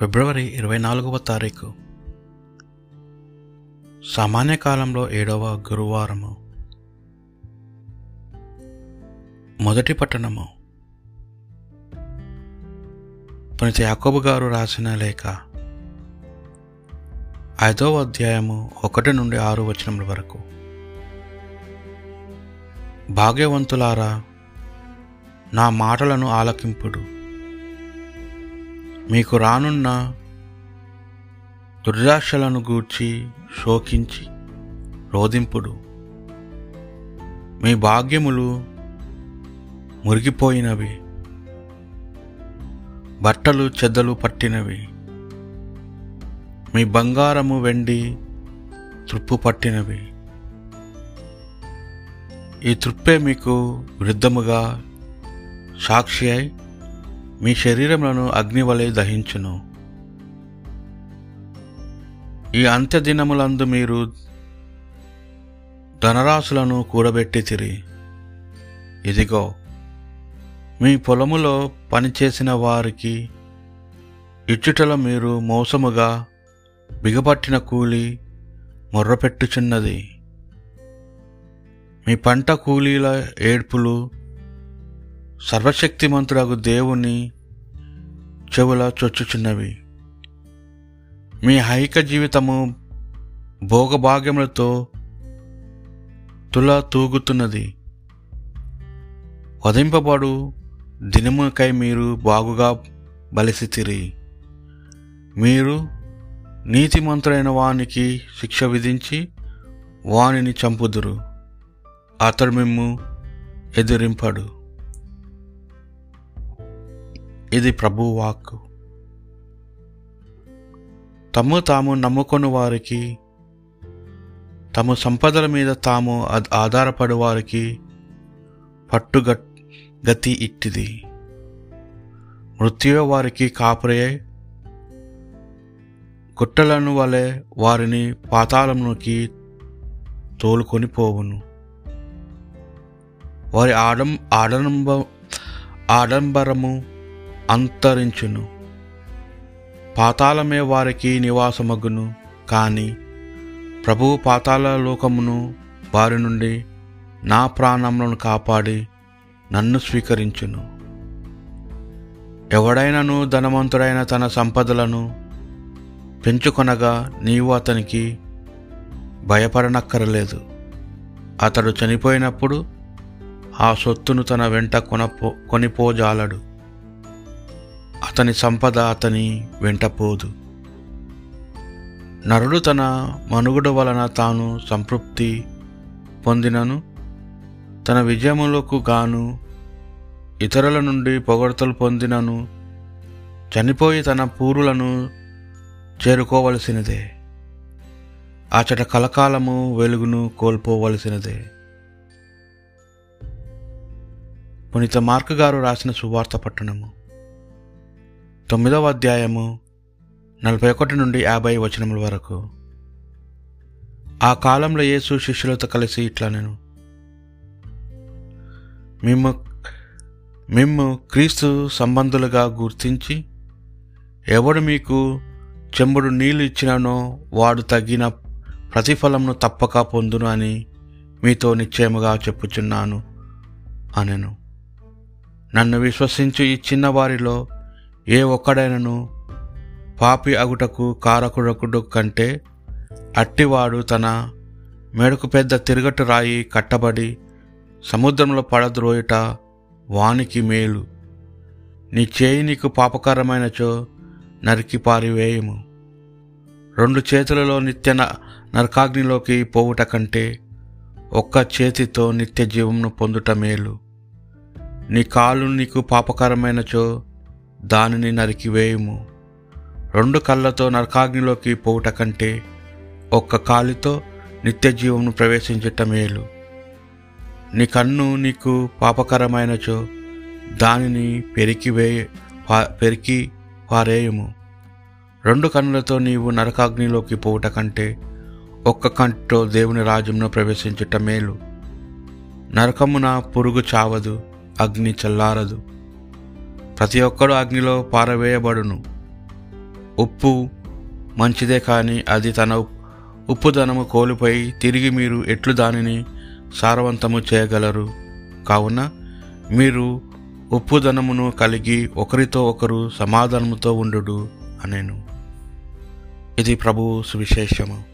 ఫిబ్రవరి ఇరవై నాలుగవ తారీఖు. సామాన్య కాలంలో ఏడవ గురువారము. మొదటి పట్టణము. పునిత యాకోబు గారు రాసిన లేఖ. ఐదవ అధ్యాయము ఒకటి నుండి ఆరు వచనముల వరకు. భాగ్యవంతులారా నా మాటలను ఆలకింపుడు. మీకు రానున్న దుర్దాశలను గూర్చి శోకించి రోధింపుడు. మీ భాగ్యములు మురిగిపోయినవి. బట్టలు చెద్దలు పట్టినవి. మీ బంగారము వెండి తృప్పు పట్టినవి. ఈ తృప్పే మీకు వృద్ధముగా సాక్షి అయి మీ శరీరములను అగ్నివలే దహించును. ఈ అంత్యదినములందు మీరు ధనరాశులను కూడబెట్టితిరి. ఇదిగో మీ పొలములో పనిచేసిన వారికి ఇచ్చుటల మీరు మోసముగా బిగపట్టిన కూలి మొర్రపెట్టుచున్నది. మీ పంట కూలీల ఏడ్పులు సర్వశక్తిమంతుడగు దేవుని చెవుల చొచ్చుచున్నవి. మీ హైక జీవితము భోగభాగ్యములతో తుల తూగుతున్నది వధింపబడు దినముకై మీరు బాగుగా బలిసితిరి. మీరు నీతిమంతుడైన వానికి శిక్ష విధించి వానిని చంపుదురు. అతడు మిమ్ము ఎదిరింపడు. ఇది ప్రభువాక్కు తమ్ము తాము నమ్ముకొని వారికి తమ సంపదల మీద తాము ఆధారపడి వారికి పట్టుగ గతి ఇట్టిది. మృత్యు వారికి కాపురే గుట్టలను వలె వారిని పాతాళంలోకి తోలుకొని పోవును. వారి ఆడం ఆడంబ ఆడంబరము అంతరించును. పాతాళమే వారికి నివాసమగును. కానీ ప్రభువు పాతాళ లోకమును వారి నుండి నా ప్రాణములను కాపాడి నన్ను స్వీకరించును. ఎవడైనను ధనవంతుడైన తన సంపదలను పెంచుకొనగా నీవు అతనికి భయపడనక్కరలేదు. అతడు చనిపోయినప్పుడు ఆ సొత్తును తన వెంట కొనపో కొనిపోజాలడు. అతని సంపద అతని వెంటపోదు నరుడు తన మనుగుడు వలన తాను సంతృప్తి పొందినను. తన విజయములకు గాను ఇతరుల నుండి పొగడతలు పొందినను. చనిపోయి తన పూరులను చేరుకోవలసినదే. అచట కలకాలము వెలుగును కోల్పోవలసినదే. పునీత మార్క్ గారు రాసిన సువార్త పట్టణము. తొమ్మిదవ అధ్యాయము నలభై ఒకటి నుండి యాభై వచనముల వరకు. ఆ కాలంలో యేసు శిష్యులతో కలిసి ఇట్లా నేను మేము మేము క్రీస్తు సంబంధులుగా గుర్తించి ఎవడు మీకు చెంబుడు నీళ్ళు ఇచ్చినానో వాడు తగిన ప్రతిఫలంను తప్పక పొందును అని మీతో నిశ్చయముగా చెప్పుచున్నాను అనెను. నన్ను విశ్వసించి ఈ చిన్న వారిలో ఏ ఒక్కడైనను పాపి అగుటకు కారకుడకుడు కంటే అట్టివాడు తన మెడకు పెద్ద తిరగటు రాయి కట్టబడి సముద్రంలో పడద్రోయుట వానికి మేలు. నీ చేయి నీకు పాపకరమైనచో నరికి పారివేయము రెండు చేతులలో నిత్య నరకాగ్నిలోకి పోవుట కంటే ఒక్క చేతితో నిత్య జీవమును పొందుట మేలు. నీ కాలు నీకు పాపకరమైనచో దానిని నరికివేయము రెండు కళ్ళతో నరకాగ్నిలోకి పోవుట కంటే ఒక్క కాలితో నిత్య జీవమును ప్రవేశించట మేలు. నీ కన్ను నీకు పాపకరమైనచో దానిని పెరికి వే పెరికి పారేయము. రెండు కన్నులతో నీవు నరకాగ్నిలోకి పోవుట కంటే ఒక్క కంటితో దేవుని రాజ్యంలో ప్రవేశించుట మేలు. నరకమున పురుగు చావదు అగ్ని చల్లారదు. ప్రతి ఒక్కడు అగ్నిలో పారవేయబడును. ఉప్పు మంచిదే కానీ అది తన ఉప్పుదనము కోల్పోయి తిరిగి మీరు ఎట్లు దానిని సారవంతము చేయగలరు? కావున మీరు ఉప్పుదనమును కలిగి ఒకరితో ఒకరు సమాధానముతో ఉండు అనేను. ఇది ప్రభువు సువిశేషము.